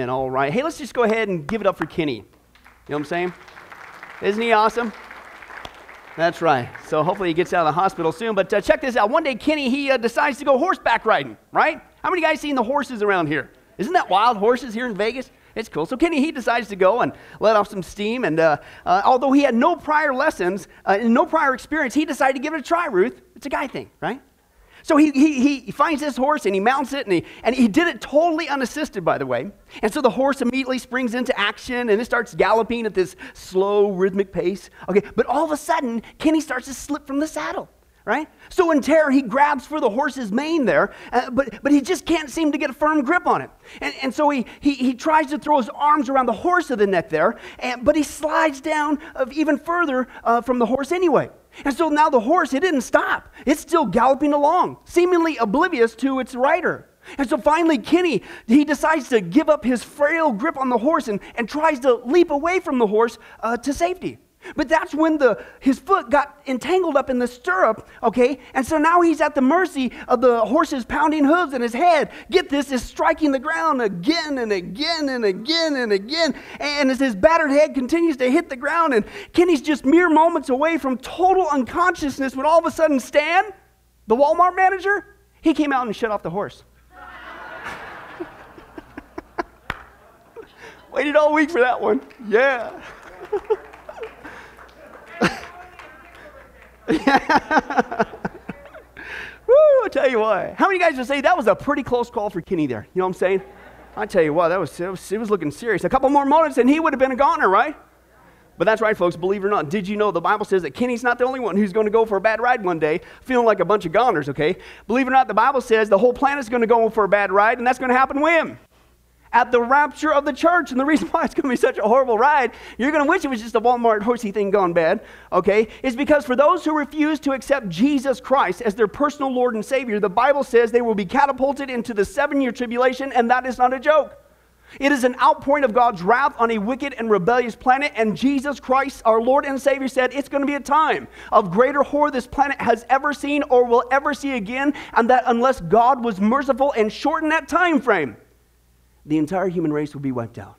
Amen. All right. Hey, let's just go ahead and give it up for Kenny. You know what I'm saying? Isn't he awesome? That's right. So hopefully he gets out of the hospital soon. But uh, check this out. One day, Kenny, he uh, decides to go horseback riding, right? How many guys seen the horses around here? Isn't that wild? Horses here in Vegas? It's cool. So Kenny, he decides to go and let off some steam. And uh, uh although he had no prior lessons uh, and no prior experience, he decided to give it a try, Ruth. It's a guy thing, right? So he, he, he finds this horse and he mounts it, and he, and he did it totally unassisted, by the way. And so the horse immediately springs into action and it starts galloping at this slow, rhythmic pace. Okay, but all of a sudden, Kenny starts to slip from the saddle right? So in terror, he grabs for the horse's mane there, uh, but, but he just can't seem to get a firm grip on it. And, and so he, he, he tries to throw his arms around the horse of the neck there, and, but he slides down even further uh, from the horse anyway. And so now the horse, it didn't stop. It's still galloping along, seemingly oblivious to its rider. And so finally, Kenny, he decides to give up his frail grip on the horse and, and tries to leap away from the horse uh, to safety. But that's when the, his foot got entangled up in the stirrup, okay? And so now he's at the mercy of the horse's pounding hooves, and his head, get this, is striking the ground again and again and again and again. And as his battered head continues to hit the ground, and Kenny's just mere moments away from total unconsciousness when all of a sudden Stan, the Walmart manager, he came out and shut off the horse. Waited all week for that one. Yeah. Woo, I tell you what. How many guys would say that was a pretty close call for Kenny there? You know what I'm saying? I tell you what, that was, it was, it was looking serious. A couple more moments and he would have been a goner, right? But that's right, folks, believe it or not. Did you know the Bible says that Kenny's not the only one who's going to go for a bad ride one day, feeling like a bunch of goners, okay? Believe it or not, the Bible says the whole planet's going to go for a bad ride, and that's going to happen when? At the rapture of the church. And the reason why it's going to be such a horrible ride, you're going to wish it was just a Walmart horsey thing gone bad, okay, is because for those who refuse to accept Jesus Christ as their personal Lord and Savior, the Bible says they will be catapulted into the seven year tribulation, and that is not a joke. It is an outpouring of God's wrath on a wicked and rebellious planet, and Jesus Christ, our Lord and Savior, said it's going to be a time of greater horror this planet has ever seen or will ever see again, and that unless God was merciful and shortened that time frame, the entire human race will be wiped out.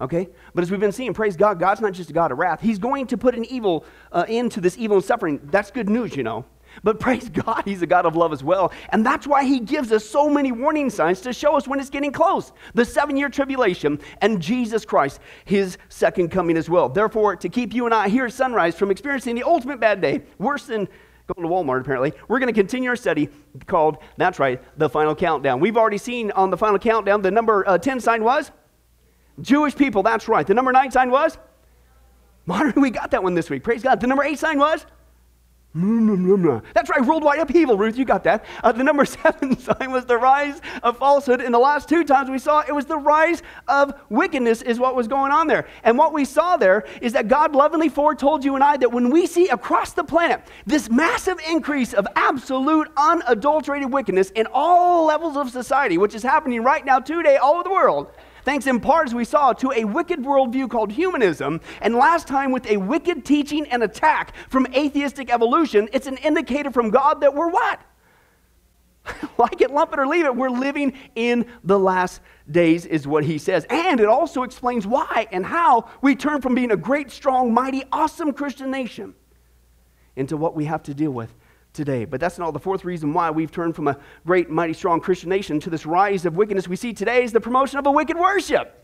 Okay? But as we've been seeing, praise God, God's not just a God of wrath. He's going to put an evil uh, into this evil and suffering. That's good news, you know. But praise God, He's a God of love as well. And that's why He gives us so many warning signs to show us when it's getting close the seven year tribulation and Jesus Christ, His second coming as well. Therefore, to keep you and I here at sunrise from experiencing the ultimate bad day, worse than going to Walmart apparently. We're going to continue our study called, that's right, the final countdown. We've already seen on the final countdown the number uh, 10 sign was Jewish people, that's right. The number 9 sign was modern. We got that one this week. Praise God. The number 8 sign was Mm, mm, mm, that's right, worldwide upheaval, Ruth, you got that. Uh, the number seven sign was the rise of falsehood. In the last two times we saw it was the rise of wickedness, is what was going on there. And what we saw there is that God lovingly foretold you and I that when we see across the planet this massive increase of absolute, unadulterated wickedness in all levels of society, which is happening right now today all over the world, thanks in part, as we saw, to a wicked worldview called humanism, and last time with a wicked teaching and attack from atheistic evolution, it's an indicator from God that we're what? like it, lump it, or leave it, we're living in the last days, is what he says. And it also explains why and how we turn from being a great, strong, mighty, awesome Christian nation into what we have to deal with today. But that's not the fourth reason why we've turned from a great, mighty, strong Christian nation to this rise of wickedness we see today is the promotion of a wicked worship.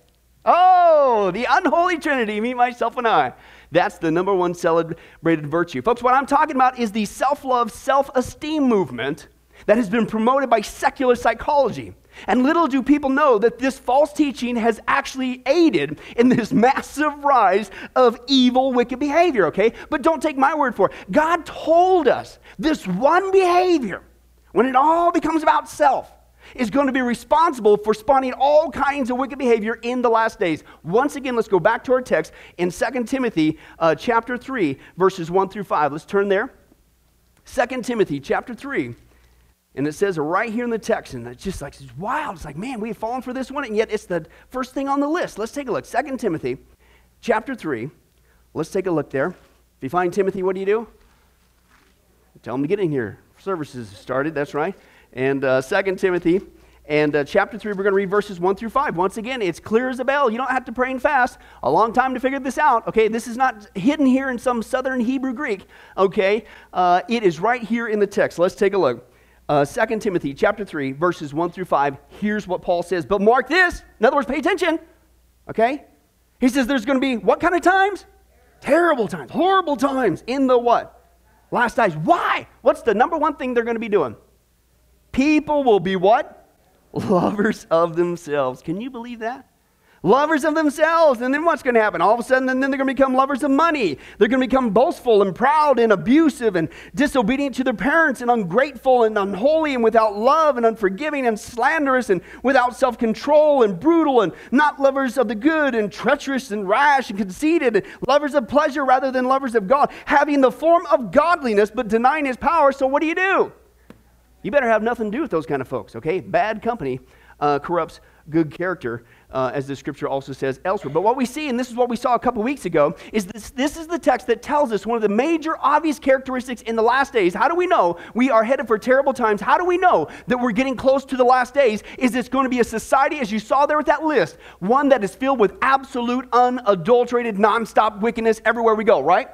Oh, the unholy trinity, me, myself, and I. That's the number one celebrated virtue. Folks, what I'm talking about is the self love, self esteem movement that has been promoted by secular psychology. And little do people know that this false teaching has actually aided in this massive rise of evil, wicked behavior, okay? But don't take my word for it. God told us this one behavior, when it all becomes about self, is going to be responsible for spawning all kinds of wicked behavior in the last days. Once again, let's go back to our text in 2 Timothy uh, chapter 3, verses 1 through 5. Let's turn there. 2 Timothy chapter 3 and it says right here in the text, and it's just like, it's wild. It's like, man, we've fallen for this one, and yet it's the first thing on the list. Let's take a look. 2 Timothy chapter 3. Let's take a look there. If you find Timothy, what do you do? Tell him to get in here. Services started, that's right. And uh, 2 Timothy, And uh, chapter 3, we're going to read verses 1 through 5. Once again, it's clear as a bell. You don't have to pray and fast a long time to figure this out. Okay, this is not hidden here in some southern Hebrew Greek. Okay, uh, it is right here in the text. Let's take a look. Uh, 2 Timothy chapter 3, verses 1 through 5. Here's what Paul says. But mark this. In other words, pay attention. Okay? He says there's going to be what kind of times? Terrible times, horrible times in the what? Last days. Why? What's the number one thing they're going to be doing? People will be what? lovers of themselves. Can you believe that? Lovers of themselves. And then what's going to happen? All of a sudden, then they're going to become lovers of money. They're going to become boastful and proud and abusive and disobedient to their parents and ungrateful and unholy and without love and unforgiving and slanderous and without self control and brutal and not lovers of the good and treacherous and rash and conceited and lovers of pleasure rather than lovers of God, having the form of godliness but denying his power. So what do you do? You better have nothing to do with those kind of folks, okay? Bad company uh, corrupts good character, uh, as the scripture also says elsewhere. But what we see, and this is what we saw a couple weeks ago, is this, this is the text that tells us one of the major obvious characteristics in the last days. How do we know we are headed for terrible times? How do we know that we're getting close to the last days? Is it's going to be a society, as you saw there with that list, one that is filled with absolute, unadulterated, nonstop wickedness everywhere we go, right?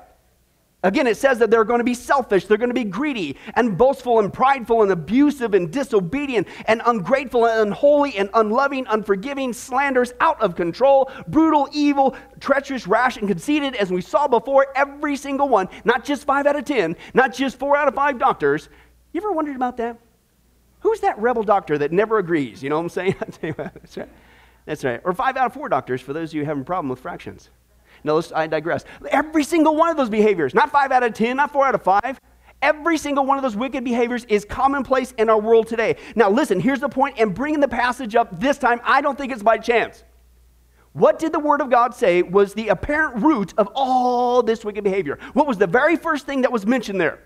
Again, it says that they're going to be selfish, they're going to be greedy and boastful and prideful and abusive and disobedient and ungrateful and unholy and unloving, unforgiving, slanderous, out of control, brutal, evil, treacherous, rash, and conceited, as we saw before, every single one, not just five out of ten, not just four out of five doctors. You ever wondered about that? Who's that rebel doctor that never agrees? You know what I'm saying? That's right. That's right. Or five out of four doctors for those of you having a problem with fractions. No, I digress. Every single one of those behaviors, not five out of 10, not four out of five, every single one of those wicked behaviors is commonplace in our world today. Now, listen, here's the point, and bringing the passage up this time, I don't think it's by chance. What did the Word of God say was the apparent root of all this wicked behavior? What was the very first thing that was mentioned there?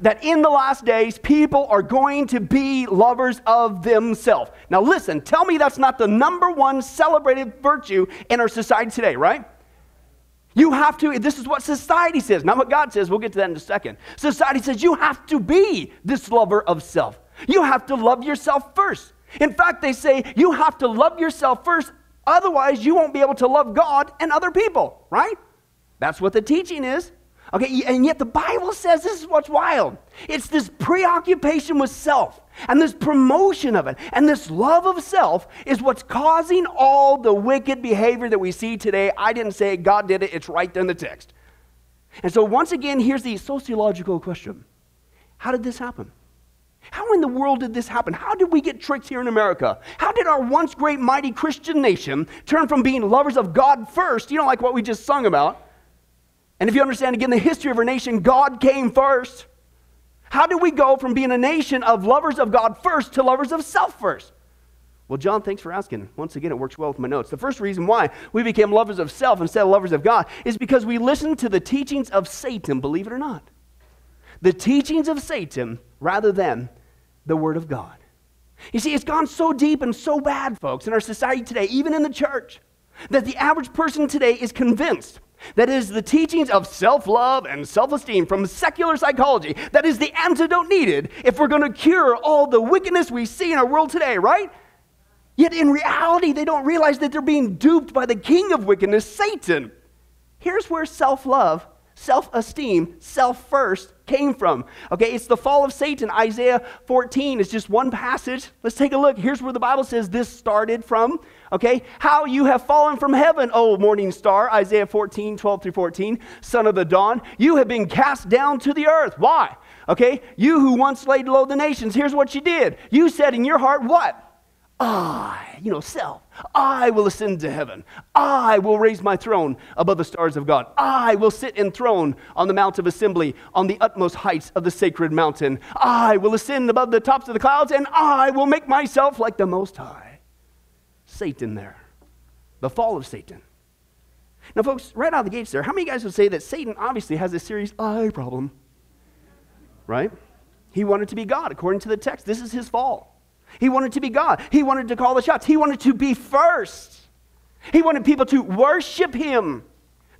That in the last days, people are going to be lovers of themselves. Now, listen, tell me that's not the number one celebrated virtue in our society today, right? You have to, this is what society says, not what God says. We'll get to that in a second. Society says you have to be this lover of self. You have to love yourself first. In fact, they say you have to love yourself first, otherwise, you won't be able to love God and other people, right? That's what the teaching is. Okay, and yet the Bible says this is what's wild. It's this preoccupation with self and this promotion of it and this love of self is what's causing all the wicked behavior that we see today. I didn't say it, God did it, it's right there in the text. And so, once again, here's the sociological question How did this happen? How in the world did this happen? How did we get tricked here in America? How did our once great, mighty Christian nation turn from being lovers of God first, you know, like what we just sung about? And if you understand again the history of our nation, God came first. How do we go from being a nation of lovers of God first to lovers of self first? Well, John, thanks for asking. Once again, it works well with my notes. The first reason why we became lovers of self instead of lovers of God is because we listened to the teachings of Satan, believe it or not. The teachings of Satan rather than the Word of God. You see, it's gone so deep and so bad, folks, in our society today, even in the church, that the average person today is convinced that is the teachings of self love and self esteem from secular psychology. That is the antidote needed if we're going to cure all the wickedness we see in our world today, right? Yet in reality, they don't realize that they're being duped by the king of wickedness, Satan. Here's where self love self esteem, self first came from. Okay, it's the fall of Satan. Isaiah 14 is just one passage. Let's take a look. Here's where the Bible says this started from. Okay, how you have fallen from heaven, O morning star. Isaiah 14, 12 through 14, son of the dawn. You have been cast down to the earth. Why? Okay, you who once laid low the nations, here's what you did. You said in your heart, What? I, you know, self, I will ascend to heaven. I will raise my throne above the stars of God. I will sit enthroned on the Mount of Assembly, on the utmost heights of the sacred mountain. I will ascend above the tops of the clouds, and I will make myself like the Most High. Satan there. The fall of Satan. Now, folks, right out of the gates there, how many guys would say that Satan obviously has a serious eye problem? Right? He wanted to be God, according to the text. This is his fall. He wanted to be God. He wanted to call the shots. He wanted to be first. He wanted people to worship Him,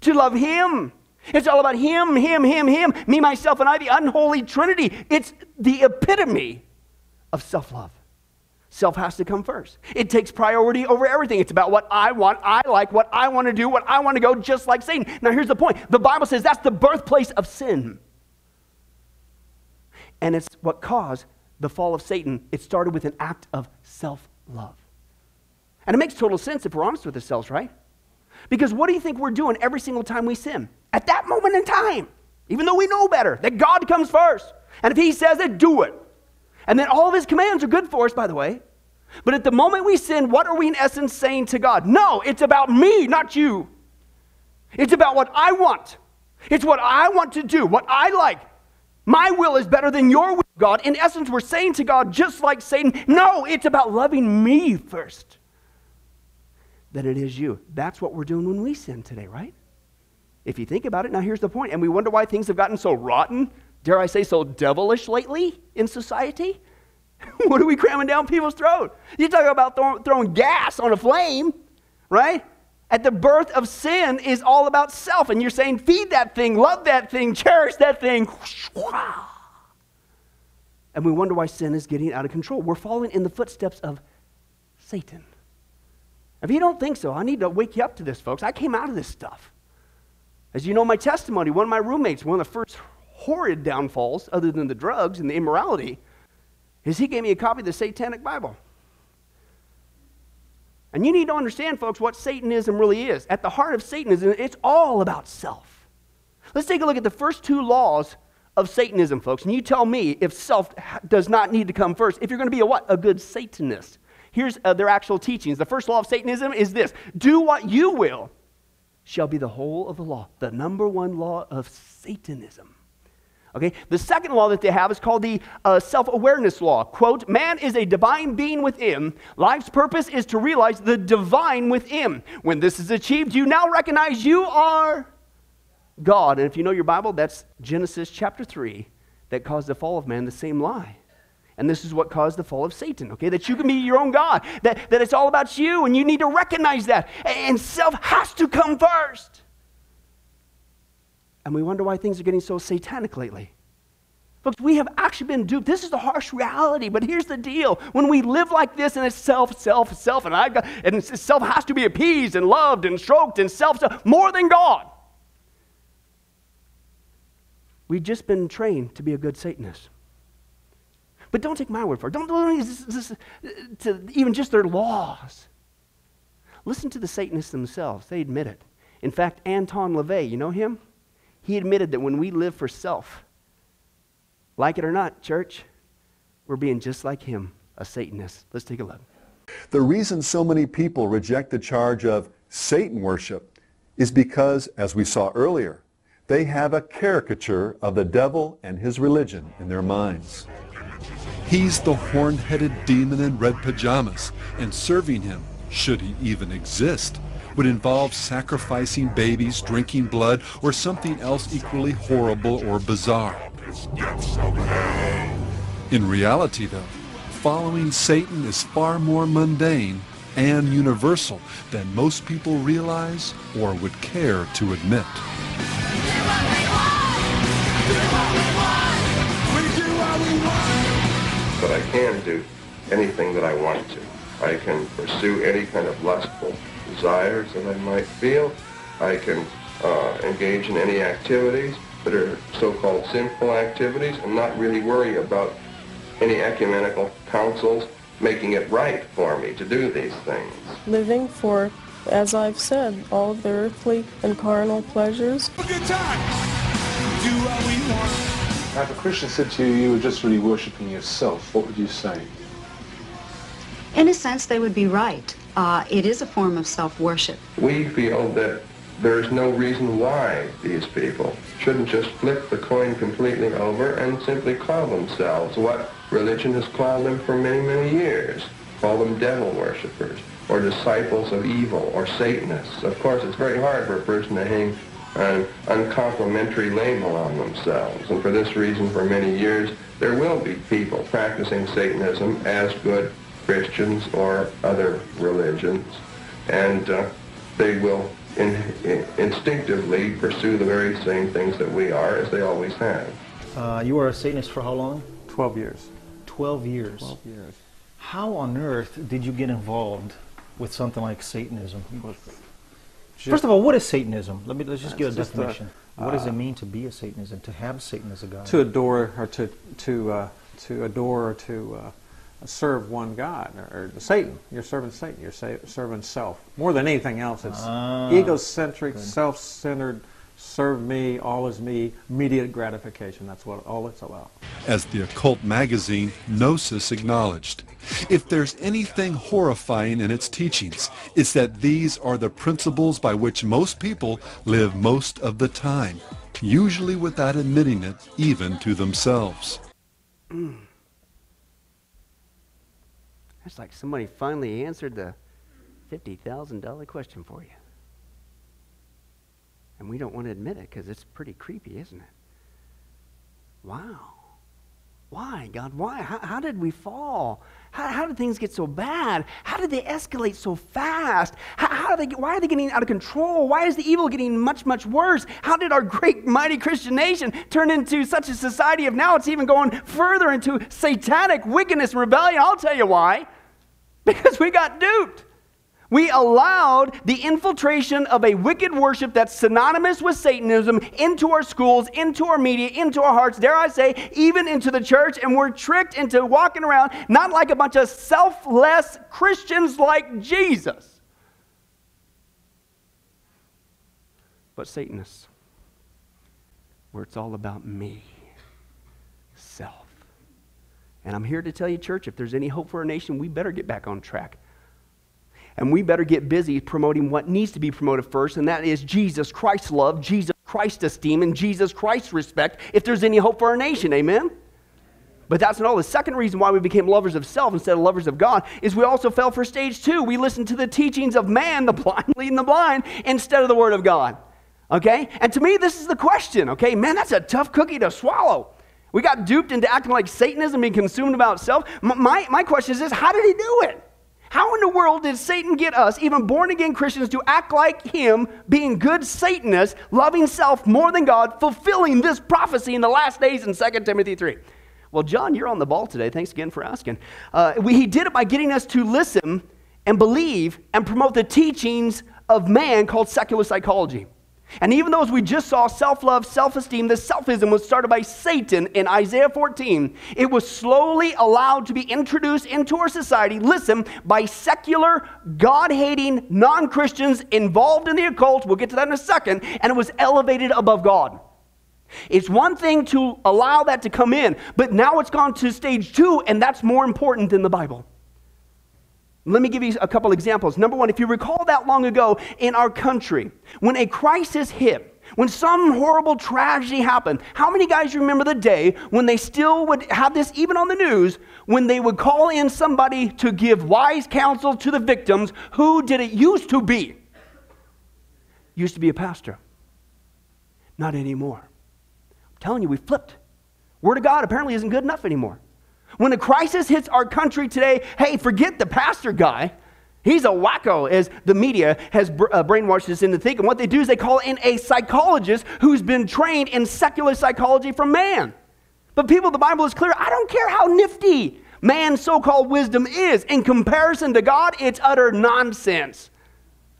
to love Him. It's all about Him, Him, Him, Him, me, myself, and I, the unholy Trinity. It's the epitome of self love. Self has to come first. It takes priority over everything. It's about what I want, I like, what I want to do, what I want to go, just like Satan. Now, here's the point the Bible says that's the birthplace of sin. And it's what caused the fall of Satan. It started with an act of self love. And it makes total sense if we're honest with ourselves, right? Because what do you think we're doing every single time we sin? At that moment in time, even though we know better, that God comes first. And if He says it, do it. And then all of his commands are good for us, by the way. But at the moment we sin, what are we in essence saying to God? No, it's about me, not you. It's about what I want. It's what I want to do, what I like. My will is better than your will, God. In essence, we're saying to God, just like Satan, no, it's about loving me first than it is you. That's what we're doing when we sin today, right? If you think about it, now here's the point, and we wonder why things have gotten so rotten dare I say, so devilish lately in society? what are we cramming down people's throat? You talk about throw, throwing gas on a flame, right? At the birth of sin is all about self, and you're saying, feed that thing, love that thing, cherish that thing. And we wonder why sin is getting out of control. We're following in the footsteps of Satan. If you don't think so, I need to wake you up to this, folks. I came out of this stuff. As you know, my testimony, one of my roommates, one of the first horrid downfalls, other than the drugs and the immorality, is he gave me a copy of the Satanic Bible. And you need to understand, folks, what Satanism really is. At the heart of Satanism, it's all about self. Let's take a look at the first two laws of Satanism, folks. And you tell me if self does not need to come first, if you're going to be a what? A good Satanist. Here's uh, their actual teachings. The first law of Satanism is this do what you will, shall be the whole of the law. The number one law of Satanism. Okay? The second law that they have is called the uh, self awareness law. Quote, man is a divine being within. Life's purpose is to realize the divine within. When this is achieved, you now recognize you are God. And if you know your Bible, that's Genesis chapter 3 that caused the fall of man, the same lie. And this is what caused the fall of Satan, okay? That you can be your own God, that, that it's all about you, and you need to recognize that. And self has to come first. And we wonder why things are getting so satanic lately. Folks, we have actually been duped. This is the harsh reality, but here's the deal. When we live like this and it's self, self, self, and I've got and self has to be appeased and loved and stroked and self more than God. We've just been trained to be a good Satanist. But don't take my word for it. Don't, this, to even just their laws. Listen to the Satanists themselves. They admit it. In fact, Anton LaVey, you know him? He admitted that when we live for self, like it or not, church, we're being just like him, a Satanist. Let's take a look. The reason so many people reject the charge of Satan worship is because, as we saw earlier, they have a caricature of the devil and his religion in their minds. He's the horn-headed demon in red pajamas, and serving him, should he even exist, would involve sacrificing babies, drinking blood, or something else equally horrible or bizarre. In reality, though, following Satan is far more mundane and universal than most people realize or would care to admit. But I can do anything that I want to. I can pursue any kind of lustful desires that I might feel. I can uh, engage in any activities that are so-called sinful activities and not really worry about any ecumenical councils making it right for me to do these things. Living for, as I've said, all of the earthly and carnal pleasures. Good time. Do what we want. Now, if a Christian said to you, you were just really worshiping yourself, what would you say? In a sense, they would be right. Uh, it is a form of self-worship. We feel that there's no reason why these people shouldn't just flip the coin completely over and simply call themselves what religion has called them for many, many years. Call them devil worshippers or disciples of evil or Satanists. Of course, it's very hard for a person to hang an uncomplimentary label on themselves. And for this reason, for many years, there will be people practicing Satanism as good Christians or other religions. And uh, they will in, in, instinctively pursue the very same things that we are as they always have. Uh, you were a Satanist for how long? 12 years. 12 years. 12 years. How on earth did you get involved with something like Satanism? Just- First of all, what is Satanism? Let me let's just give a It's just a, definition. what does uh, it mean to be a Satanism? To have Satan as a god? to adore or to to uh, to adore or to uh, serve one God or, or Satan. You're serving Satan. You're sa- serving self more than anything else. It's Ah, egocentric, self-centered. Serve me, all is me, immediate gratification. That's what all it's about. As the occult magazine Gnosis acknowledged, if there's anything horrifying in its teachings, it's that these are the principles by which most people live most of the time, usually without admitting it even to themselves. That's like somebody finally answered the $50,000 question for you. And we don't want to admit it because it's pretty creepy, isn't it? Wow. Why, God? Why? How, how did we fall? How, how did things get so bad? How did they escalate so fast? How, how do they, why are they getting out of control? Why is the evil getting much, much worse? How did our great, mighty Christian nation turn into such a society of now it's even going further into satanic wickedness rebellion? I'll tell you why. Because we got duped. We allowed the infiltration of a wicked worship that's synonymous with Satanism into our schools, into our media, into our hearts, dare I say, even into the church, and we're tricked into walking around not like a bunch of selfless Christians like Jesus, but Satanists, where it's all about me, self. And I'm here to tell you, church, if there's any hope for our nation, we better get back on track. And we better get busy promoting what needs to be promoted first, and that is Jesus Christ's love, Jesus Christ's esteem, and Jesus Christ's respect if there's any hope for our nation. Amen? But that's not all. The second reason why we became lovers of self instead of lovers of God is we also fell for stage two. We listened to the teachings of man, the blind leading the blind, instead of the Word of God. Okay? And to me, this is the question. Okay? Man, that's a tough cookie to swallow. We got duped into acting like Satanism and consumed about self. My, my question is this how did he do it? How in the world did Satan get us, even born again Christians, to act like him, being good Satanists, loving self more than God, fulfilling this prophecy in the last days in 2 Timothy 3? Well, John, you're on the ball today. Thanks again for asking. Uh, we, he did it by getting us to listen and believe and promote the teachings of man called secular psychology. And even though, as we just saw, self love, self esteem, this selfism was started by Satan in Isaiah 14, it was slowly allowed to be introduced into our society, listen, by secular, God hating non Christians involved in the occult. We'll get to that in a second. And it was elevated above God. It's one thing to allow that to come in, but now it's gone to stage two, and that's more important than the Bible. Let me give you a couple examples. Number one, if you recall that long ago in our country, when a crisis hit, when some horrible tragedy happened, how many guys remember the day when they still would have this even on the news, when they would call in somebody to give wise counsel to the victims? Who did it used to be? Used to be a pastor. Not anymore. I'm telling you, we flipped. Word of God apparently isn't good enough anymore. When a crisis hits our country today, hey, forget the pastor guy. He's a wacko, as the media has uh, brainwashed us into thinking. What they do is they call in a psychologist who's been trained in secular psychology from man. But people, the Bible is clear. I don't care how nifty man's so called wisdom is. In comparison to God, it's utter nonsense.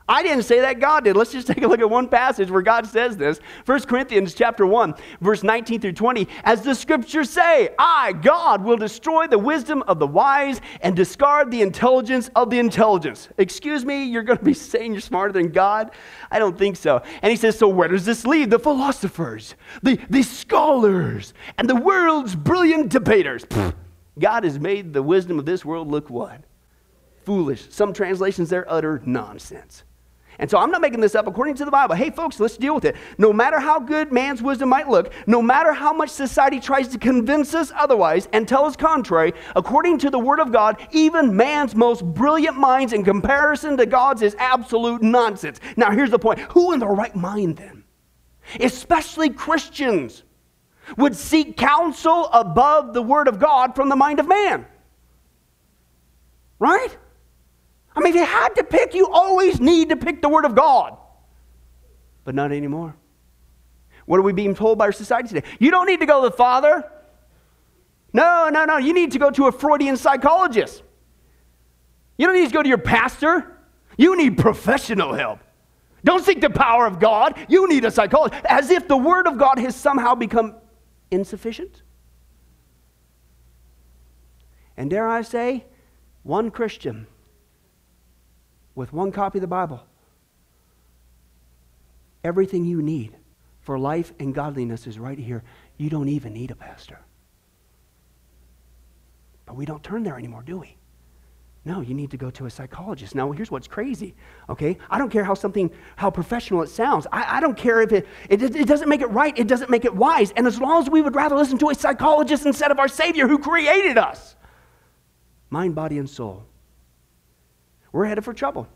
I didn't say that, God did. Let's just take a look at one passage where God says this. 1 Corinthians chapter 1, verse 19 through 20. As the scriptures say, I, God, will destroy the wisdom of the wise and discard the intelligence of the intelligence. Excuse me, you're going to be saying you're smarter than God? I don't think so. And he says, so where does this leave the philosophers, the, the scholars, and the world's brilliant debaters? God has made the wisdom of this world look what? Foolish. Some translations, they're utter nonsense. And so I'm not making this up according to the Bible. Hey, folks, let's deal with it. No matter how good man's wisdom might look, no matter how much society tries to convince us otherwise and tell us contrary, according to the Word of God, even man's most brilliant minds in comparison to God's is absolute nonsense. Now, here's the point who in their right mind then, especially Christians, would seek counsel above the Word of God from the mind of man? Right? I mean, if you had to pick, you always need to pick the Word of God. But not anymore. What are we being told by our society today? You don't need to go to the Father. No, no, no. You need to go to a Freudian psychologist. You don't need to go to your pastor. You need professional help. Don't seek the power of God. You need a psychologist. As if the Word of God has somehow become insufficient. And dare I say, one Christian with one copy of the Bible, everything you need for life and godliness is right here. You don't even need a pastor. But we don't turn there anymore, do we? No, you need to go to a psychologist. Now, here's what's crazy, okay? I don't care how something, how professional it sounds. I, I don't care if it, it, it doesn't make it right, it doesn't make it wise. And as long as we would rather listen to a psychologist instead of our Savior who created us, mind, body, and soul, we're headed for trouble.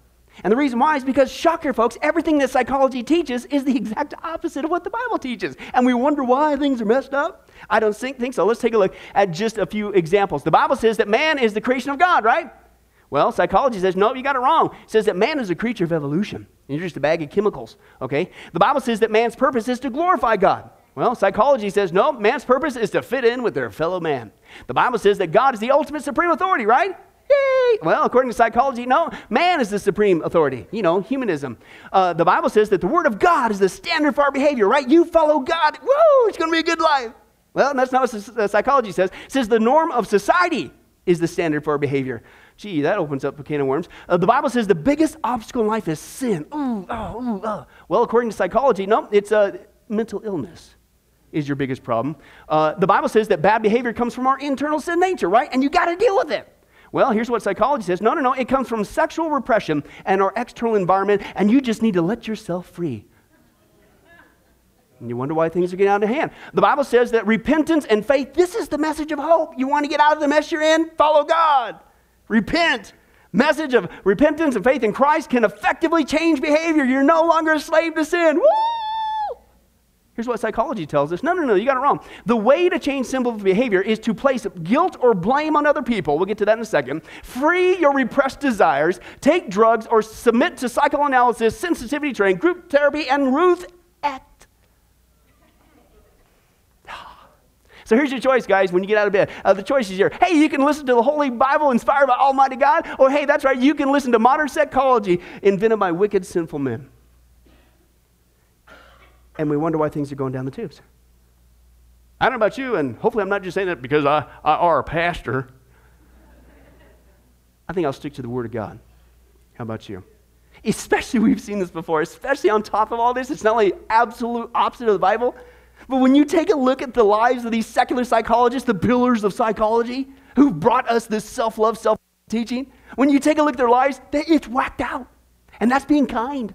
And the reason why is because, shocker, folks, everything that psychology teaches is the exact opposite of what the Bible teaches. And we wonder why things are messed up. I don't think, think so. Let's take a look at just a few examples. The Bible says that man is the creation of God, right? Well, psychology says, no, you got it wrong. It says that man is a creature of evolution. You're just a bag of chemicals, okay? The Bible says that man's purpose is to glorify God. Well, psychology says, no, man's purpose is to fit in with their fellow man. The Bible says that God is the ultimate supreme authority, right? Yay! Well, according to psychology, no, man is the supreme authority. You know, humanism. Uh, the Bible says that the Word of God is the standard for our behavior, right? You follow God, woo, it's going to be a good life. Well, that's not what psychology says. It says the norm of society is the standard for our behavior. Gee, that opens up a can of worms. Uh, the Bible says the biggest obstacle in life is sin. Ooh, oh, ooh, oh. Well, according to psychology, no, it's a uh, mental illness is your biggest problem. Uh, the Bible says that bad behavior comes from our internal sin nature, right? And you got to deal with it. Well, here's what psychology says no, no, no, it comes from sexual repression and our external environment, and you just need to let yourself free. And you wonder why things are getting out of hand. The Bible says that repentance and faith, this is the message of hope. You want to get out of the mess you're in? Follow God. Repent. Message of repentance and faith in Christ can effectively change behavior. You're no longer a slave to sin. Woo! Here's what psychology tells us. No, no, no, you got it wrong. The way to change simple behavior is to place guilt or blame on other people. We'll get to that in a second. Free your repressed desires, take drugs, or submit to psychoanalysis, sensitivity training, group therapy, and Ruth Act. So here's your choice, guys, when you get out of bed. Uh, the choice is here. Hey, you can listen to the Holy Bible inspired by Almighty God, or hey, that's right, you can listen to modern psychology invented by wicked, sinful men. And we wonder why things are going down the tubes. I don't know about you, and hopefully I'm not just saying that because I, I are a pastor. I think I'll stick to the Word of God. How about you? Especially, we've seen this before, especially on top of all this, it's not only absolute opposite of the Bible, but when you take a look at the lives of these secular psychologists, the pillars of psychology, who brought us this self love, self teaching, when you take a look at their lives, they, it's whacked out. And that's being kind.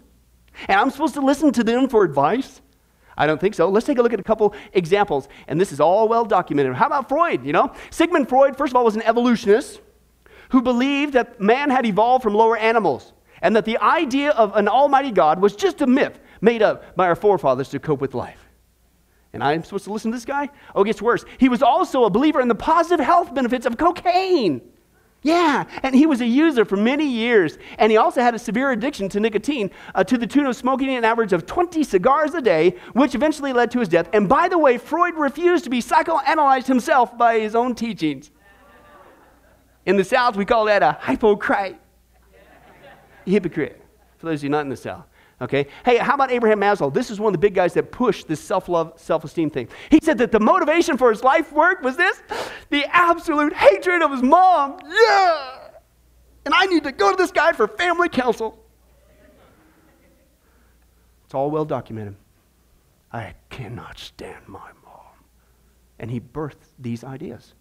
And I'm supposed to listen to them for advice? I don't think so. Let's take a look at a couple examples. And this is all well documented. How about Freud? You know, Sigmund Freud, first of all, was an evolutionist who believed that man had evolved from lower animals and that the idea of an almighty God was just a myth made up by our forefathers to cope with life. And I'm supposed to listen to this guy? Oh, it gets worse. He was also a believer in the positive health benefits of cocaine. Yeah, and he was a user for many years. And he also had a severe addiction to nicotine uh, to the tune of smoking an average of 20 cigars a day, which eventually led to his death. And by the way, Freud refused to be psychoanalyzed himself by his own teachings. In the South, we call that a hypocrite. Hypocrite, for those of you not in the South. Okay? Hey, how about Abraham Maslow? This is one of the big guys that pushed this self love, self esteem thing. He said that the motivation for his life work was this the absolute hatred of his mom. Yeah! And I need to go to this guy for family counsel. It's all well documented. I cannot stand my mom. And he birthed these ideas.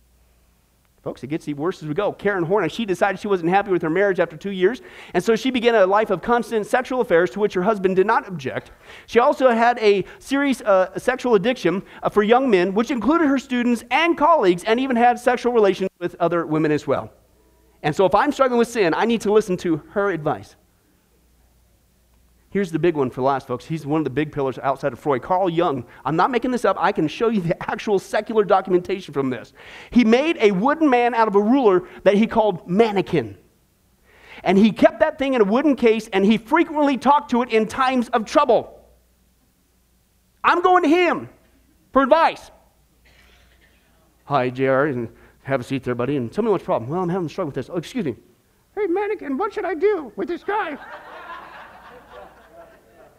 Folks, it gets even worse as we go. Karen Horney, she decided she wasn't happy with her marriage after two years, and so she began a life of constant sexual affairs to which her husband did not object. She also had a serious uh, sexual addiction uh, for young men, which included her students and colleagues, and even had sexual relations with other women as well. And so if I'm struggling with sin, I need to listen to her advice. Here's the big one for the last, folks. He's one of the big pillars outside of Freud. Carl Jung. I'm not making this up. I can show you the actual secular documentation from this. He made a wooden man out of a ruler that he called mannequin. And he kept that thing in a wooden case and he frequently talked to it in times of trouble. I'm going to him for advice. Hi, JR, and have a seat there, buddy, and tell me what's the problem. Well, I'm having a struggle with this. Oh, excuse me. Hey, mannequin, what should I do with this guy?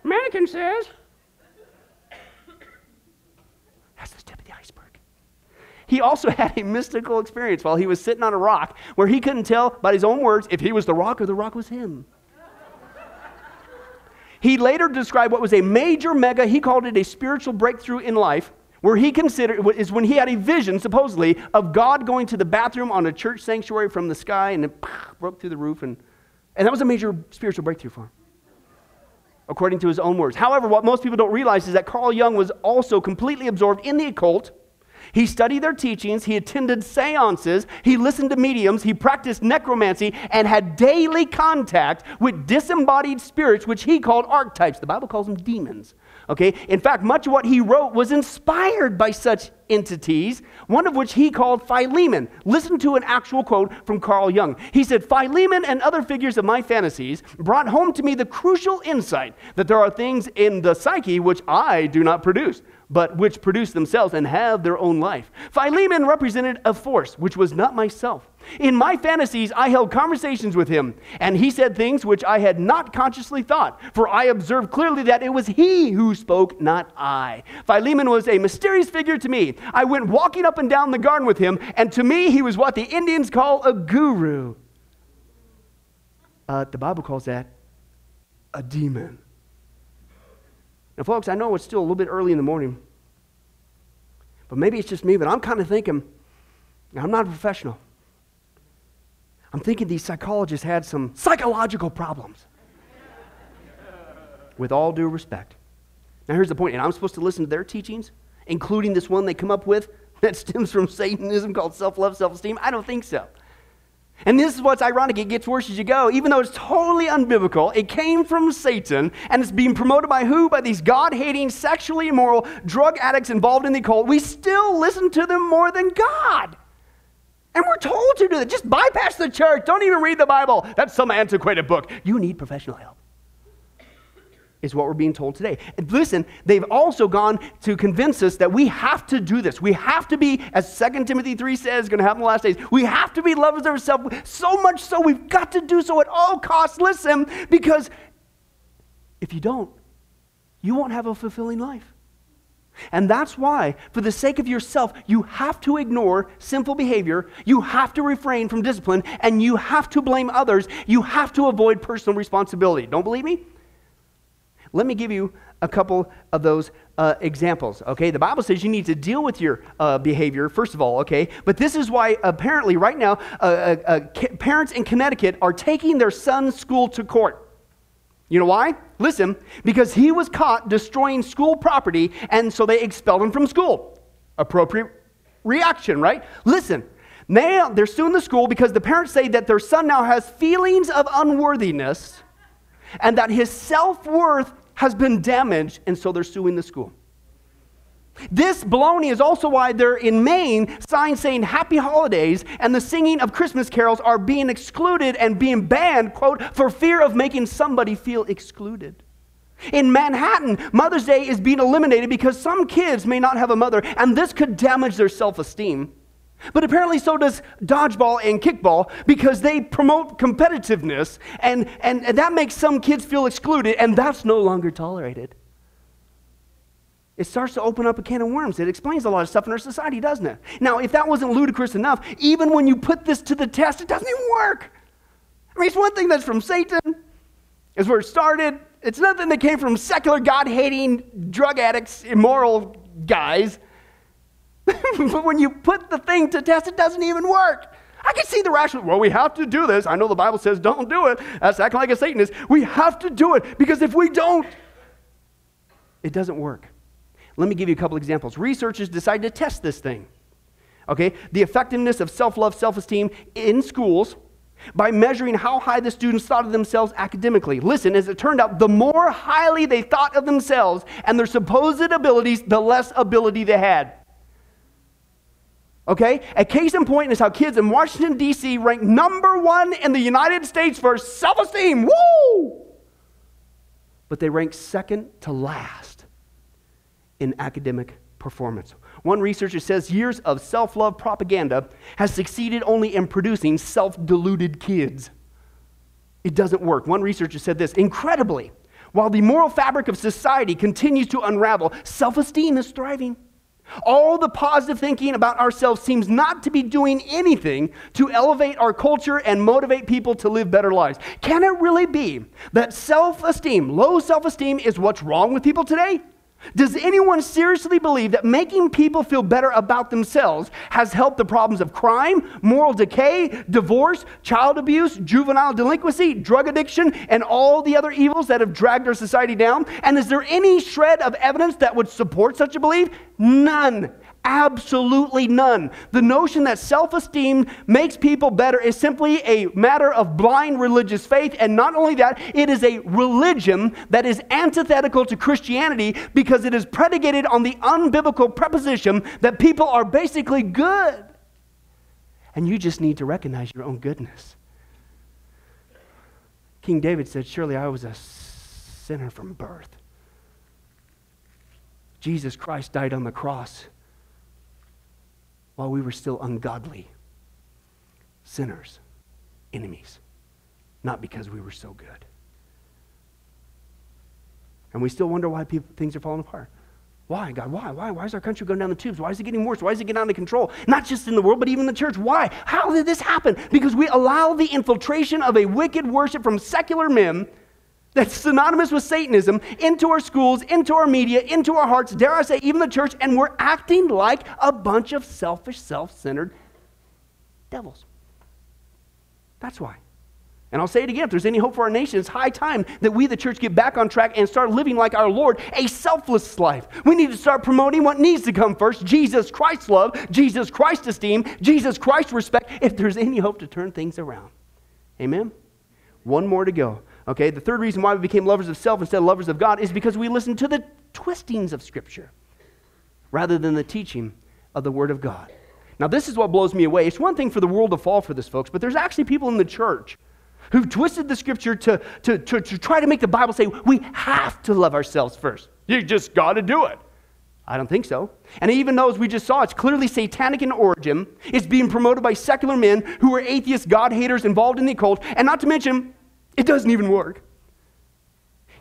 Mannequin says, That's the tip of the iceberg. He also had a mystical experience while he was sitting on a rock where he couldn't tell by his own words if he was the rock or the rock was him. He later described what was a major mega, he called it a spiritual breakthrough in life, where he considered is when he had a vision, supposedly, of God going to the bathroom on a church sanctuary from the sky and it broke through the roof. And, and that was a major spiritual breakthrough for him, according to his own words. However, what most people don't realize is that Carl Jung was also completely absorbed in the occult he studied their teachings, he attended seances, he listened to mediums, he practiced necromancy, and had daily contact with disembodied spirits, which he called archetypes. The Bible calls them demons. Okay? In fact, much of what he wrote was inspired by such entities, one of which he called Philemon. Listen to an actual quote from Carl Jung. He said, Philemon and other figures of my fantasies brought home to me the crucial insight that there are things in the psyche which I do not produce but which produce themselves and have their own life. Philemon represented a force which was not myself. In my fantasies, I held conversations with him, and he said things which I had not consciously thought, for I observed clearly that it was he who spoke, not I. Philemon was a mysterious figure to me. I went walking up and down the garden with him, and to me, he was what the Indians call a guru. Uh, the Bible calls that a demon. Now, folks, I know it's still a little bit early in the morning, but maybe it's just me, but I'm kind of thinking, I'm not a professional. I'm thinking these psychologists had some psychological problems. With all due respect. Now, here's the point, and I'm supposed to listen to their teachings, including this one they come up with that stems from Satanism called self love, self esteem? I don't think so. And this is what's ironic. It gets worse as you go. Even though it's totally unbiblical, it came from Satan and it's being promoted by who? By these God hating, sexually immoral drug addicts involved in the occult. We still listen to them more than God. And we're told to do that. Just bypass the church. Don't even read the Bible. That's some antiquated book. You need professional help is what we're being told today. And listen, they've also gone to convince us that we have to do this. We have to be, as 2 Timothy 3 says, going to happen in the last days, we have to be lovers of ourselves so much so we've got to do so at all costs. Listen, because if you don't, you won't have a fulfilling life. And that's why, for the sake of yourself, you have to ignore sinful behavior, you have to refrain from discipline, and you have to blame others. You have to avoid personal responsibility. Don't believe me? Let me give you a couple of those uh, examples, okay? The Bible says you need to deal with your uh, behavior, first of all, okay? But this is why apparently right now uh, uh, uh parents in Connecticut are taking their son's school to court. You know why? Listen, because he was caught destroying school property, and so they expelled him from school. Appropriate reaction, right? Listen, now they're suing the school because the parents say that their son now has feelings of unworthiness and that his self worth has been damaged, and so they're suing the school. This baloney is also why they're in Maine signs saying happy holidays and the singing of Christmas carols are being excluded and being banned, quote, for fear of making somebody feel excluded. In Manhattan, Mother's Day is being eliminated because some kids may not have a mother and this could damage their self esteem. But apparently, so does dodgeball and kickball because they promote competitiveness, and, and, and, that makes some kids feel excluded, and that's no longer tolerated. It starts to open up a can of worms. It explains a lot of stuff in our society, doesn't it? Now, if that wasn't ludicrous enough, even when you put this to the test, it doesn't even work. I mean, it's one thing that's from Satan, is where it started. It's nothing that came from secular, God hating, drug addicts, immoral guys. but when you put the thing to test, it doesn't even work. I can see the rational, well, we have to do this. I know the Bible says don't do it. That's acting like a Satanist. We have to do it because if we don't, it doesn't work. Let me give you a couple examples. Researchers decided to test this thing. Okay, the effectiveness of self love, self esteem in schools by measuring how high the students thought of themselves academically. Listen, as it turned out, the more highly they thought of themselves and their supposed abilities, the less ability they had. Okay? A case in point is how kids in Washington, D.C. rank number one in the United States for self esteem. Woo! But they rank second to last in academic performance. One researcher says years of self love propaganda has succeeded only in producing self deluded kids. It doesn't work. One researcher said this incredibly, while the moral fabric of society continues to unravel, self esteem is thriving. All the positive thinking about ourselves seems not to be doing anything to elevate our culture and motivate people to live better lives. Can it really be that self esteem, low self esteem, is what's wrong with people today? Does anyone seriously believe that making people feel better about themselves has helped the problems of crime, moral decay, divorce, child abuse, juvenile delinquency, drug addiction, and all the other evils that have dragged our society down? And is there any shred of evidence that would support such a belief? None. Absolutely none. The notion that self esteem makes people better is simply a matter of blind religious faith. And not only that, it is a religion that is antithetical to Christianity because it is predicated on the unbiblical preposition that people are basically good. And you just need to recognize your own goodness. King David said, Surely I was a sinner from birth. Jesus Christ died on the cross while we were still ungodly, sinners, enemies, not because we were so good. And we still wonder why people, things are falling apart. Why, God? Why? Why? Why is our country going down the tubes? Why is it getting worse? Why is it getting out of control? Not just in the world, but even in the church. Why? How did this happen? Because we allow the infiltration of a wicked worship from secular men that's synonymous with Satanism into our schools, into our media, into our hearts, dare I say, even the church, and we're acting like a bunch of selfish, self centered devils. That's why. And I'll say it again if there's any hope for our nation, it's high time that we, the church, get back on track and start living like our Lord, a selfless life. We need to start promoting what needs to come first Jesus Christ's love, Jesus Christ's esteem, Jesus Christ's respect, if there's any hope to turn things around. Amen? One more to go. Okay, the third reason why we became lovers of self instead of lovers of God is because we listened to the twistings of Scripture rather than the teaching of the Word of God. Now, this is what blows me away. It's one thing for the world to fall for this, folks, but there's actually people in the church who've twisted the Scripture to, to, to, to try to make the Bible say we have to love ourselves first. You just got to do it. I don't think so. And even though, as we just saw, it's clearly satanic in origin, it's being promoted by secular men who are atheists, God haters, involved in the occult, and not to mention, it doesn't even work.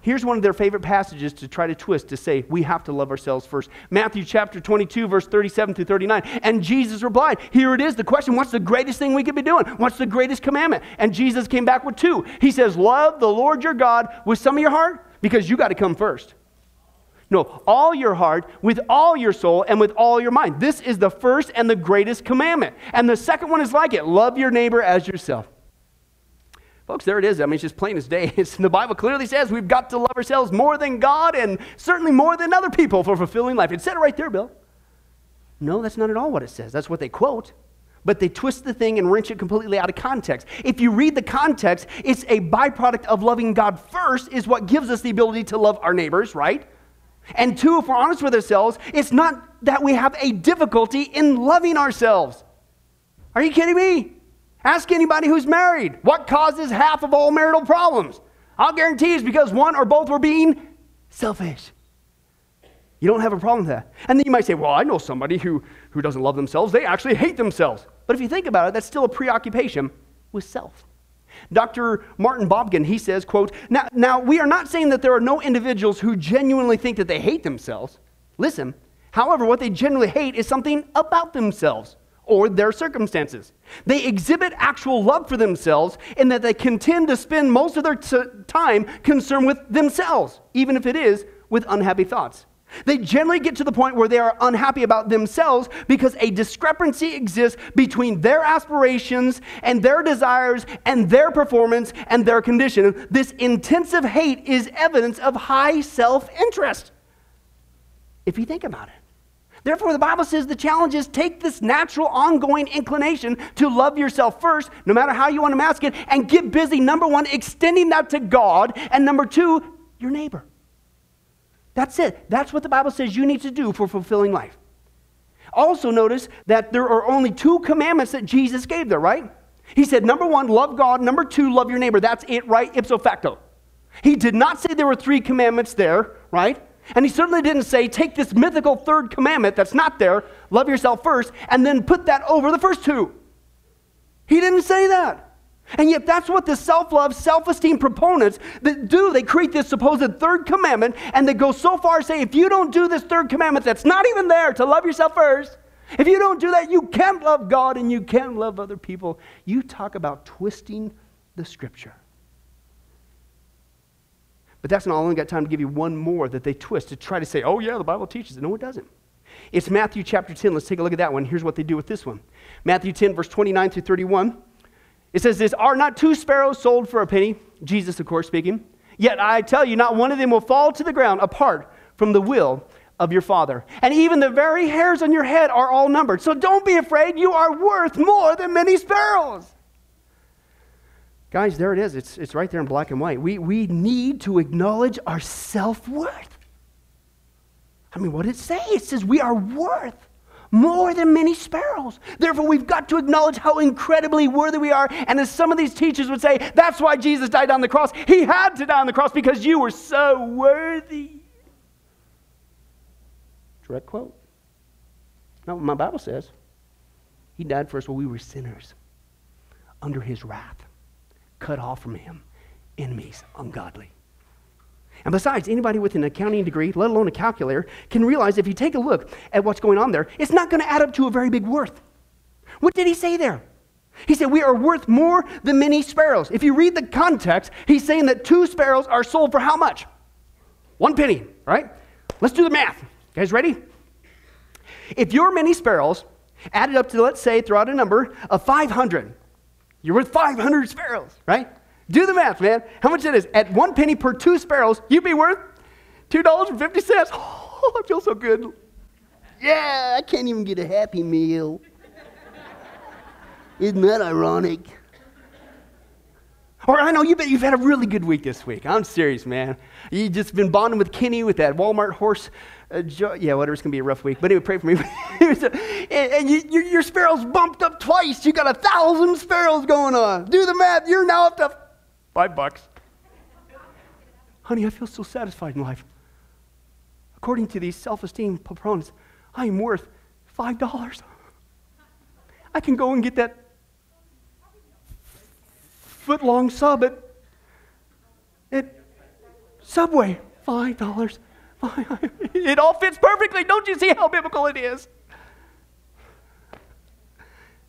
Here's one of their favorite passages to try to twist to say we have to love ourselves first. Matthew chapter 22, verse 37 through 39. And Jesus replied, Here it is the question what's the greatest thing we could be doing? What's the greatest commandment? And Jesus came back with two. He says, Love the Lord your God with some of your heart, because you got to come first. No, all your heart, with all your soul, and with all your mind. This is the first and the greatest commandment. And the second one is like it love your neighbor as yourself. Folks, there it is. I mean, it's just plain as day. It's, the Bible clearly says we've got to love ourselves more than God and certainly more than other people for fulfilling life. It said it right there, Bill. No, that's not at all what it says. That's what they quote. But they twist the thing and wrench it completely out of context. If you read the context, it's a byproduct of loving God first, is what gives us the ability to love our neighbors, right? And two, if we're honest with ourselves, it's not that we have a difficulty in loving ourselves. Are you kidding me? Ask anybody who's married what causes half of all marital problems. I'll guarantee it's because one or both were being selfish. You don't have a problem with that. And then you might say, well, I know somebody who, who doesn't love themselves. They actually hate themselves. But if you think about it, that's still a preoccupation with self. Dr. Martin Bobgan, he says, quote, now, now we are not saying that there are no individuals who genuinely think that they hate themselves. Listen, however, what they genuinely hate is something about themselves or their circumstances. They exhibit actual love for themselves in that they contend to spend most of their t- time concerned with themselves, even if it is with unhappy thoughts. They generally get to the point where they are unhappy about themselves because a discrepancy exists between their aspirations and their desires and their performance and their condition. This intensive hate is evidence of high self interest. If you think about it. Therefore, the Bible says the challenge is take this natural, ongoing inclination to love yourself first, no matter how you want to mask it, and get busy, number one, extending that to God, and number two, your neighbor. That's it. That's what the Bible says you need to do for fulfilling life. Also, notice that there are only two commandments that Jesus gave there, right? He said, number one, love God. Number two, love your neighbor. That's it, right? Ipso facto. He did not say there were three commandments there, right? And he certainly didn't say, take this mythical third commandment that's not there, love yourself first, and then put that over the first two. He didn't say that. And yet, that's what the self love, self esteem proponents that do. They create this supposed third commandment, and they go so far as say, if you don't do this third commandment that's not even there to love yourself first, if you don't do that, you can't love God and you can't love other people. You talk about twisting the scripture. But that's not all. I only got time to give you one more that they twist to try to say, oh, yeah, the Bible teaches it. No, it doesn't. It's Matthew chapter 10. Let's take a look at that one. Here's what they do with this one Matthew 10, verse 29 through 31. It says this Are not two sparrows sold for a penny? Jesus, of course, speaking. Yet I tell you, not one of them will fall to the ground apart from the will of your Father. And even the very hairs on your head are all numbered. So don't be afraid. You are worth more than many sparrows. Guys, there it is. It's, it's right there in black and white. We, we need to acknowledge our self worth. I mean, what did it say? It says we are worth more than many sparrows. Therefore, we've got to acknowledge how incredibly worthy we are. And as some of these teachers would say, that's why Jesus died on the cross. He had to die on the cross because you were so worthy. Direct quote. Not what my Bible says. He died for us while we were sinners, under his wrath, cut off from him, enemies, ungodly. And besides, anybody with an accounting degree, let alone a calculator, can realize if you take a look at what's going on there, it's not going to add up to a very big worth. What did he say there? He said, We are worth more than many sparrows. If you read the context, he's saying that two sparrows are sold for how much? One penny, right? Let's do the math. You guys ready? If your many sparrows added up to, let's say, throw out a number of 500, you're worth 500 sparrows, right? Do the math, man. How much it is? At one penny per two sparrows, you'd be worth $2.50. Oh, I feel so good. Yeah, I can't even get a happy meal. Isn't that ironic? Or I know you bet you've had a really good week this week. I'm serious, man. You've just been bonding with Kenny with that Walmart horse. Jo- yeah, whatever. It's gonna be a rough week. But anyway, pray for me. and, and you, your, your sparrows bumped up twice. You got a thousand sparrows going on. Do the math. You're now up to Five bucks. Honey, I feel so satisfied in life. According to these self esteem proponents, I am worth five dollars. I can go and get that foot long sub at, at Subway. Five dollars. It all fits perfectly. Don't you see how biblical it is?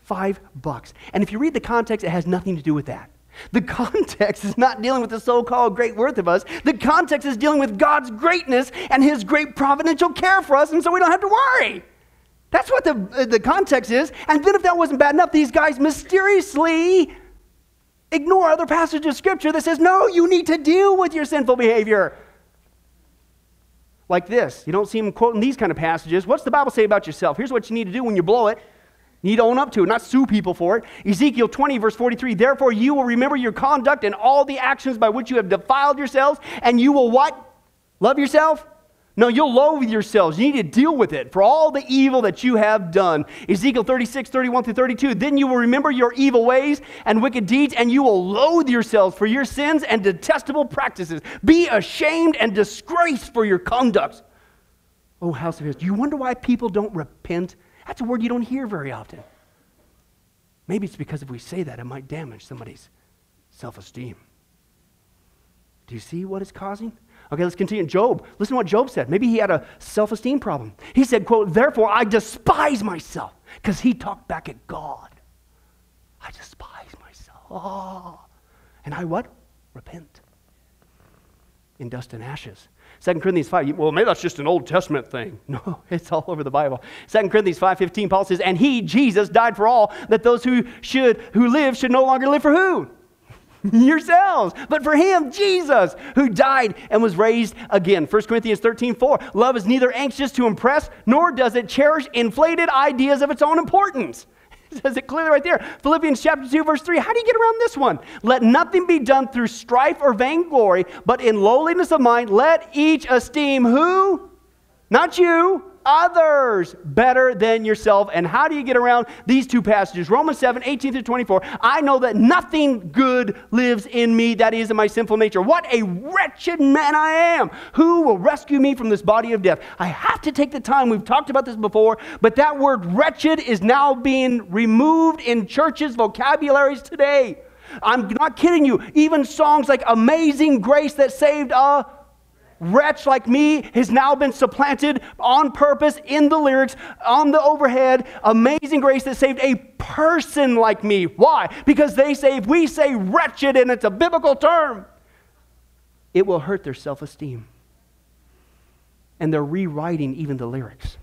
Five bucks. And if you read the context, it has nothing to do with that. The context is not dealing with the so called great worth of us. The context is dealing with God's greatness and His great providential care for us, and so we don't have to worry. That's what the, uh, the context is. And then, if that wasn't bad enough, these guys mysteriously ignore other passages of Scripture that says, no, you need to deal with your sinful behavior. Like this. You don't see him quoting these kind of passages. What's the Bible say about yourself? Here's what you need to do when you blow it you need to own up to it, not sue people for it. Ezekiel 20, verse 43 Therefore, you will remember your conduct and all the actions by which you have defiled yourselves, and you will what? Love yourself? No, you'll loathe yourselves. You need to deal with it for all the evil that you have done. Ezekiel 36, 31 through 32. Then you will remember your evil ways and wicked deeds, and you will loathe yourselves for your sins and detestable practices. Be ashamed and disgraced for your conduct. Oh, house of Israel. Do you wonder why people don't repent that's a word you don't hear very often. Maybe it's because if we say that, it might damage somebody's self esteem. Do you see what it's causing? Okay, let's continue. Job, listen to what Job said. Maybe he had a self esteem problem. He said, quote, therefore I despise myself, because he talked back at God. I despise myself. Oh. And I what? Repent in dust and ashes. 2 Corinthians 5, well, maybe that's just an Old Testament thing. No, it's all over the Bible. 2 Corinthians 5.15, Paul says, And he, Jesus, died for all, that those who should, who live should no longer live for who? Yourselves. But for him, Jesus, who died and was raised again. 1 Corinthians 13, 4, love is neither anxious to impress, nor does it cherish inflated ideas of its own importance. It says it clearly right there. Philippians chapter 2, verse 3. How do you get around this one? Let nothing be done through strife or vainglory, but in lowliness of mind, let each esteem who? Not you, others better than yourself. And how do you get around these two passages? Romans 7, 18 through 24. I know that nothing good lives in me, that is, in my sinful nature. What a wretched man I am. Who will rescue me from this body of death? I have to take the time, we've talked about this before, but that word wretched is now being removed in churches' vocabularies today. I'm not kidding you. Even songs like Amazing Grace that saved a wretch like me has now been supplanted on purpose in the lyrics, on the overhead. Amazing grace that saved a person like me. Why? Because they say, if we say wretched and it's a biblical term, it will hurt their self esteem. And they're rewriting even the lyrics.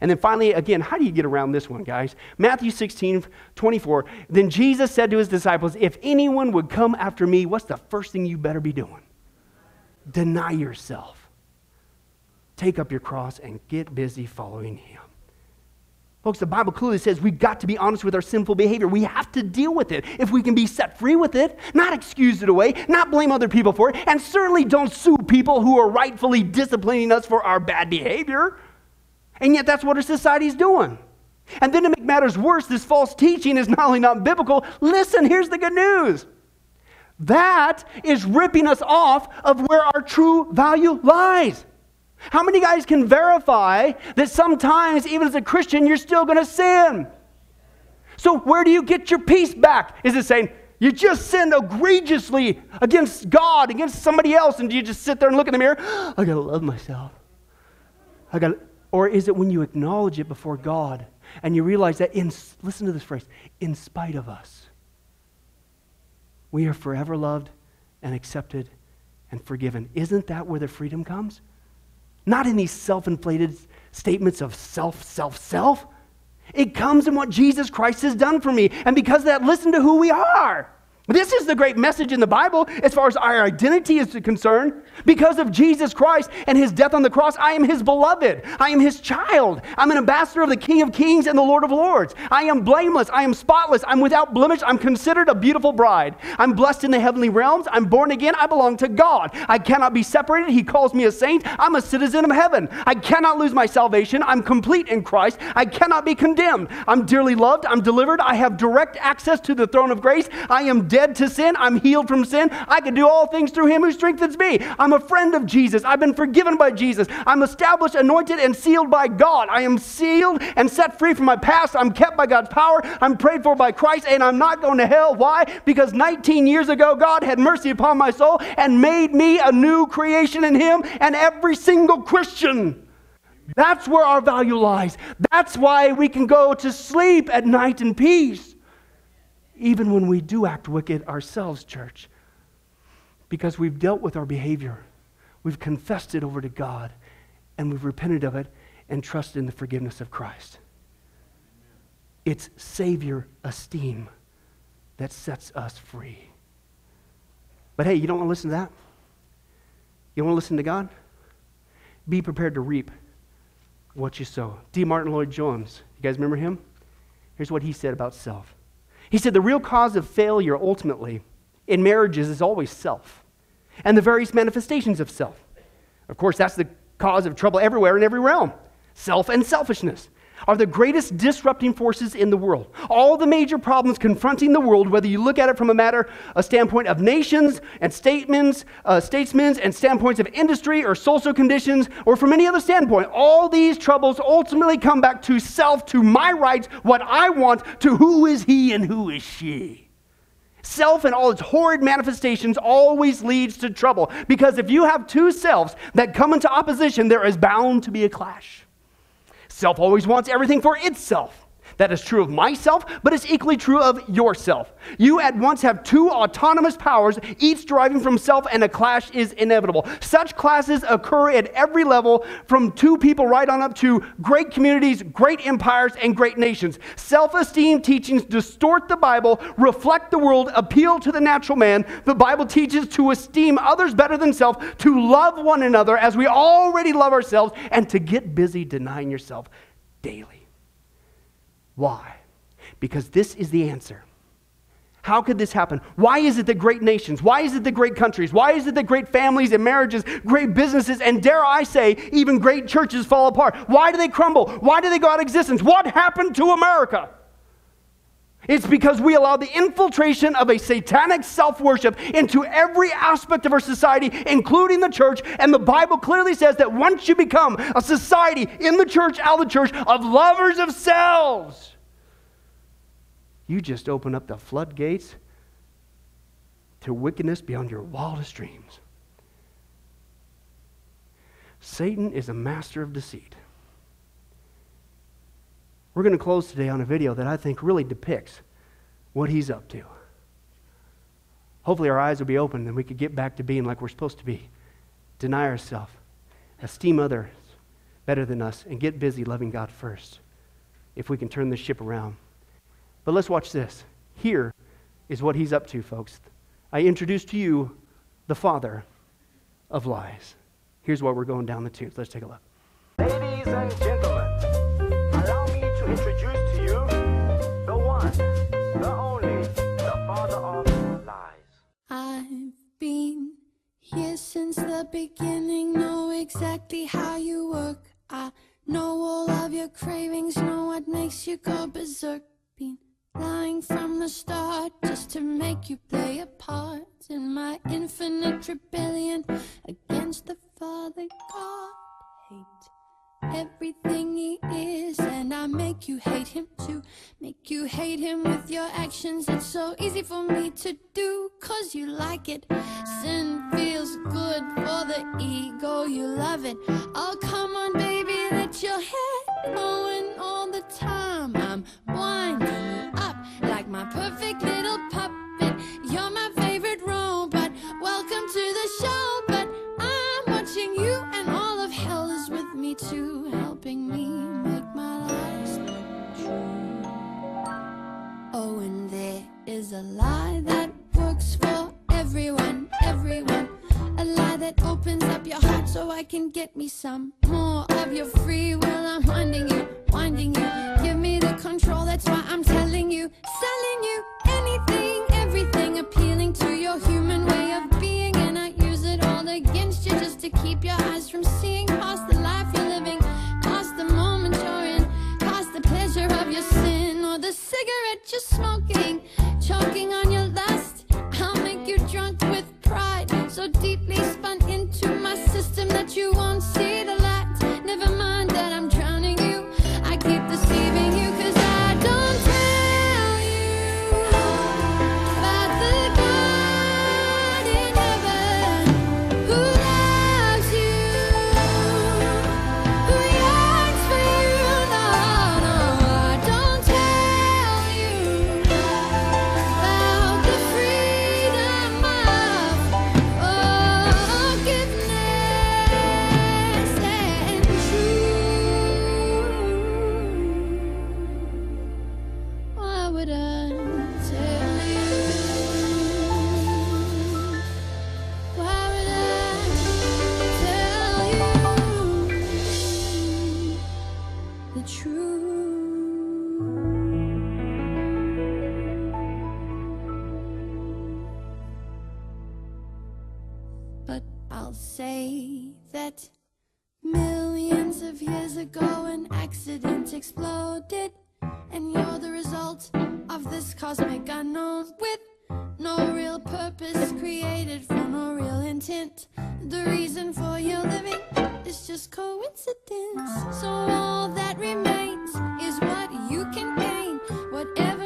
And then finally, again, how do you get around this one, guys? Matthew 16, 24. Then Jesus said to his disciples, If anyone would come after me, what's the first thing you better be doing? Deny yourself. Take up your cross and get busy following him. Folks, the Bible clearly says we've got to be honest with our sinful behavior. We have to deal with it if we can be set free with it, not excuse it away, not blame other people for it, and certainly don't sue people who are rightfully disciplining us for our bad behavior. And yet, that's what our society is doing. And then to make matters worse, this false teaching is not only not biblical, listen, here's the good news. That is ripping us off of where our true value lies. How many guys can verify that sometimes, even as a Christian, you're still going to sin? So, where do you get your peace back? Is it saying, you just sinned egregiously against God, against somebody else, and do you just sit there and look in the mirror? I got to love myself. I got Or is it when you acknowledge it before God and you realize that, in, listen to this phrase, in spite of us, we are forever loved and accepted and forgiven. Isn't that where the freedom comes? Not in these self inflated statements of self, self, self. It comes in what Jesus Christ has done for me. And because of that, listen to who we are. This is the great message in the Bible as far as our identity is concerned. Because of Jesus Christ and his death on the cross, I am his beloved. I am his child. I'm an ambassador of the King of Kings and the Lord of Lords. I am blameless. I am spotless. I'm without blemish. I'm considered a beautiful bride. I'm blessed in the heavenly realms. I'm born again. I belong to God. I cannot be separated. He calls me a saint. I'm a citizen of heaven. I cannot lose my salvation. I'm complete in Christ. I cannot be condemned. I'm dearly loved. I'm delivered. I have direct access to the throne of grace. I am dead dead to sin. I'm healed from sin. I can do all things through him who strengthens me. I'm a friend of Jesus. I've been forgiven by Jesus. I'm established, anointed, and sealed by God. I am sealed and set free from my past. I'm kept by God's power. I'm prayed for by Christ, and I'm not going to hell. Why? Because 19 years ago, God had mercy upon my soul and made me a new creation in him and every single Christian. That's where our value lies. That's why we can go to sleep at night in peace even when we do act wicked ourselves, church, because we've dealt with our behavior, we've confessed it over to God, and we've repented of it and trusted in the forgiveness of Christ. It's Savior esteem that sets us free. But hey, you don't want to listen to that? You want to listen to God? Be prepared to reap what you sow. D. Martyn Lloyd-Jones, you guys remember him? Here's what he said about self. He said the real cause of failure ultimately in marriages is always self and the various manifestations of self. Of course, that's the cause of trouble everywhere in every realm self and selfishness are the greatest disrupting forces in the world. All the major problems confronting the world, whether you look at it from a matter, a standpoint of nations and statements, uh, statesmen and standpoints of industry or social conditions, or from any other standpoint, all these troubles ultimately come back to self, to my rights, what I want, to who is he and who is she. Self and all its horrid manifestations always leads to trouble because if you have two selves that come into opposition, there is bound to be a clash. Self always wants everything for itself. That is true of myself, but it's equally true of yourself. You at once have two autonomous powers, each deriving from self, and a clash is inevitable. Such clashes occur at every level, from two people right on up to great communities, great empires, and great nations. Self esteem teachings distort the Bible, reflect the world, appeal to the natural man. The Bible teaches to esteem others better than self, to love one another as we already love ourselves, and to get busy denying yourself daily. Why? Because this is the answer. How could this happen? Why is it that great nations, why is it that great countries, why is it that great families and marriages, great businesses, and dare I say, even great churches fall apart? Why do they crumble? Why do they go out of existence? What happened to America? It's because we allow the infiltration of a satanic self worship into every aspect of our society, including the church. And the Bible clearly says that once you become a society in the church, out of the church, of lovers of selves, you just open up the floodgates to wickedness beyond your wildest dreams. Satan is a master of deceit. We're going to close today on a video that I think really depicts what he's up to. Hopefully, our eyes will be open and we could get back to being like we're supposed to be. Deny ourselves, esteem others better than us, and get busy loving God first if we can turn this ship around. But let's watch this. Here is what he's up to, folks. I introduce to you the father of lies. Here's what we're going down the tubes. Let's take a look. Beginning, know exactly how you work. I know all of your cravings, know what makes you go berserk. Been lying from the start just to make you play a part in my infinite rebellion against the Father God. Everything he is, and I make you hate him too. Make you hate him with your actions. It's so easy for me to do, cause you like it. Sin feels good for the ego, you love it. Oh, come on, baby, let your head going all the time. I'm winding up like my perfect little puppet. You're my favorite is a lie that works for everyone, everyone. A lie that opens up your heart so I can get me some more of your free will. I'm winding you, winding you. Give me the control, that's why I'm telling you, selling you anything, everything, appealing to your human way of being. And I use it all against you just to keep your eyes from seeing past the life you're living, past the moment you're in, past the pleasure of your sin or the cigarette you're smoking, choking on your lust. I'll make you drunk with pride, so deeply spun into my system that you won't see the exploded, and you're the result of this cosmic unknown with no real purpose created for no real intent. The reason for your living is just coincidence. So all that remains is what you can gain, whatever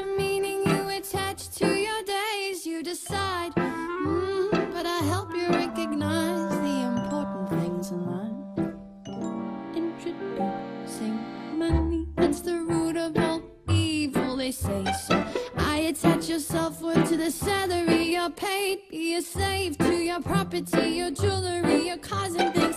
say so. I attach your self worth to the salary you're paid. Be a slave to your property, your jewelry, your cars and things.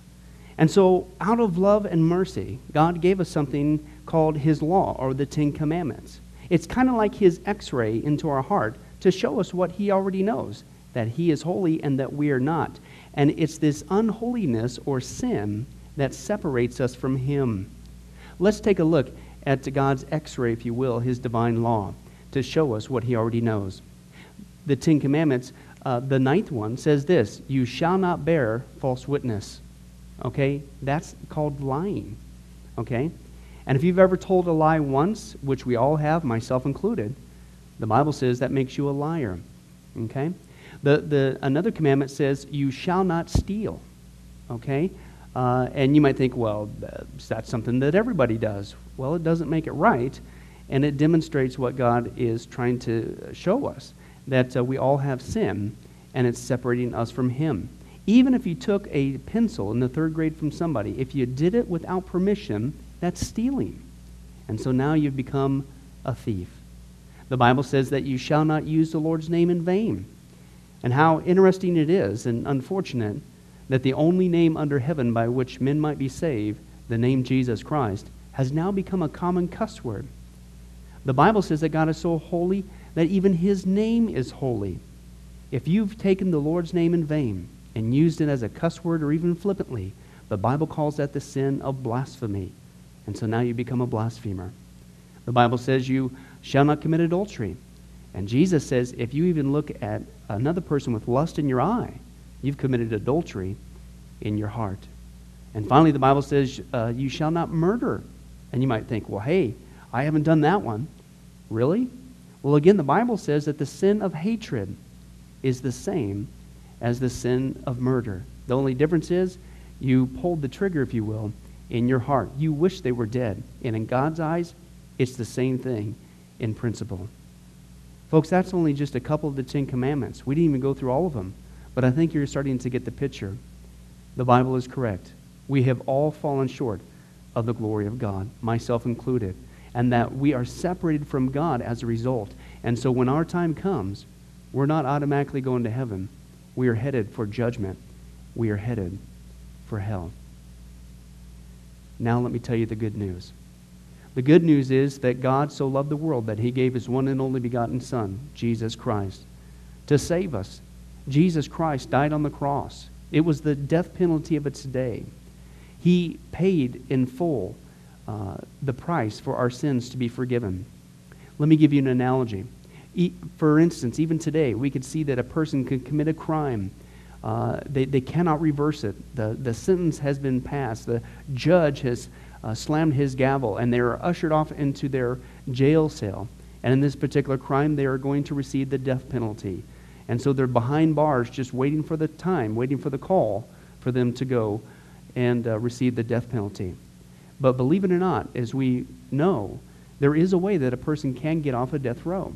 And so, out of love and mercy, God gave us something called His law or the Ten Commandments. It's kind of like His x ray into our heart to show us what He already knows that He is holy and that we are not. And it's this unholiness or sin that separates us from Him. Let's take a look at God's x ray, if you will, His divine law, to show us what He already knows. The Ten Commandments, uh, the ninth one, says this You shall not bear false witness. Okay? That's called lying. Okay? And if you've ever told a lie once, which we all have, myself included, the Bible says that makes you a liar. Okay? The, the, another commandment says, You shall not steal. Okay? Uh, and you might think, well, that's something that everybody does. Well, it doesn't make it right, and it demonstrates what God is trying to show us that uh, we all have sin, and it's separating us from Him. Even if you took a pencil in the third grade from somebody, if you did it without permission, that's stealing. And so now you've become a thief. The Bible says that you shall not use the Lord's name in vain. And how interesting it is and unfortunate that the only name under heaven by which men might be saved, the name Jesus Christ, has now become a common cuss word. The Bible says that God is so holy that even his name is holy. If you've taken the Lord's name in vain, and used it as a cuss word or even flippantly, the Bible calls that the sin of blasphemy. And so now you become a blasphemer. The Bible says you shall not commit adultery. And Jesus says if you even look at another person with lust in your eye, you've committed adultery in your heart. And finally, the Bible says uh, you shall not murder. And you might think, well, hey, I haven't done that one. Really? Well, again, the Bible says that the sin of hatred is the same as the sin of murder. The only difference is you pulled the trigger, if you will, in your heart. You wish they were dead. And in God's eyes, it's the same thing in principle. Folks, that's only just a couple of the Ten Commandments. We didn't even go through all of them. But I think you're starting to get the picture. The Bible is correct. We have all fallen short of the glory of God, myself included, and that we are separated from God as a result. And so when our time comes, we're not automatically going to heaven we are headed for judgment. We are headed for hell. Now, let me tell you the good news. The good news is that God so loved the world that he gave his one and only begotten Son, Jesus Christ, to save us. Jesus Christ died on the cross. It was the death penalty of its day. He paid in full uh, the price for our sins to be forgiven. Let me give you an analogy. For instance, even today, we could see that a person could commit a crime. Uh, they, they cannot reverse it. The, the sentence has been passed. The judge has uh, slammed his gavel, and they are ushered off into their jail cell. And in this particular crime, they are going to receive the death penalty. And so they're behind bars just waiting for the time, waiting for the call for them to go and uh, receive the death penalty. But believe it or not, as we know, there is a way that a person can get off a death row.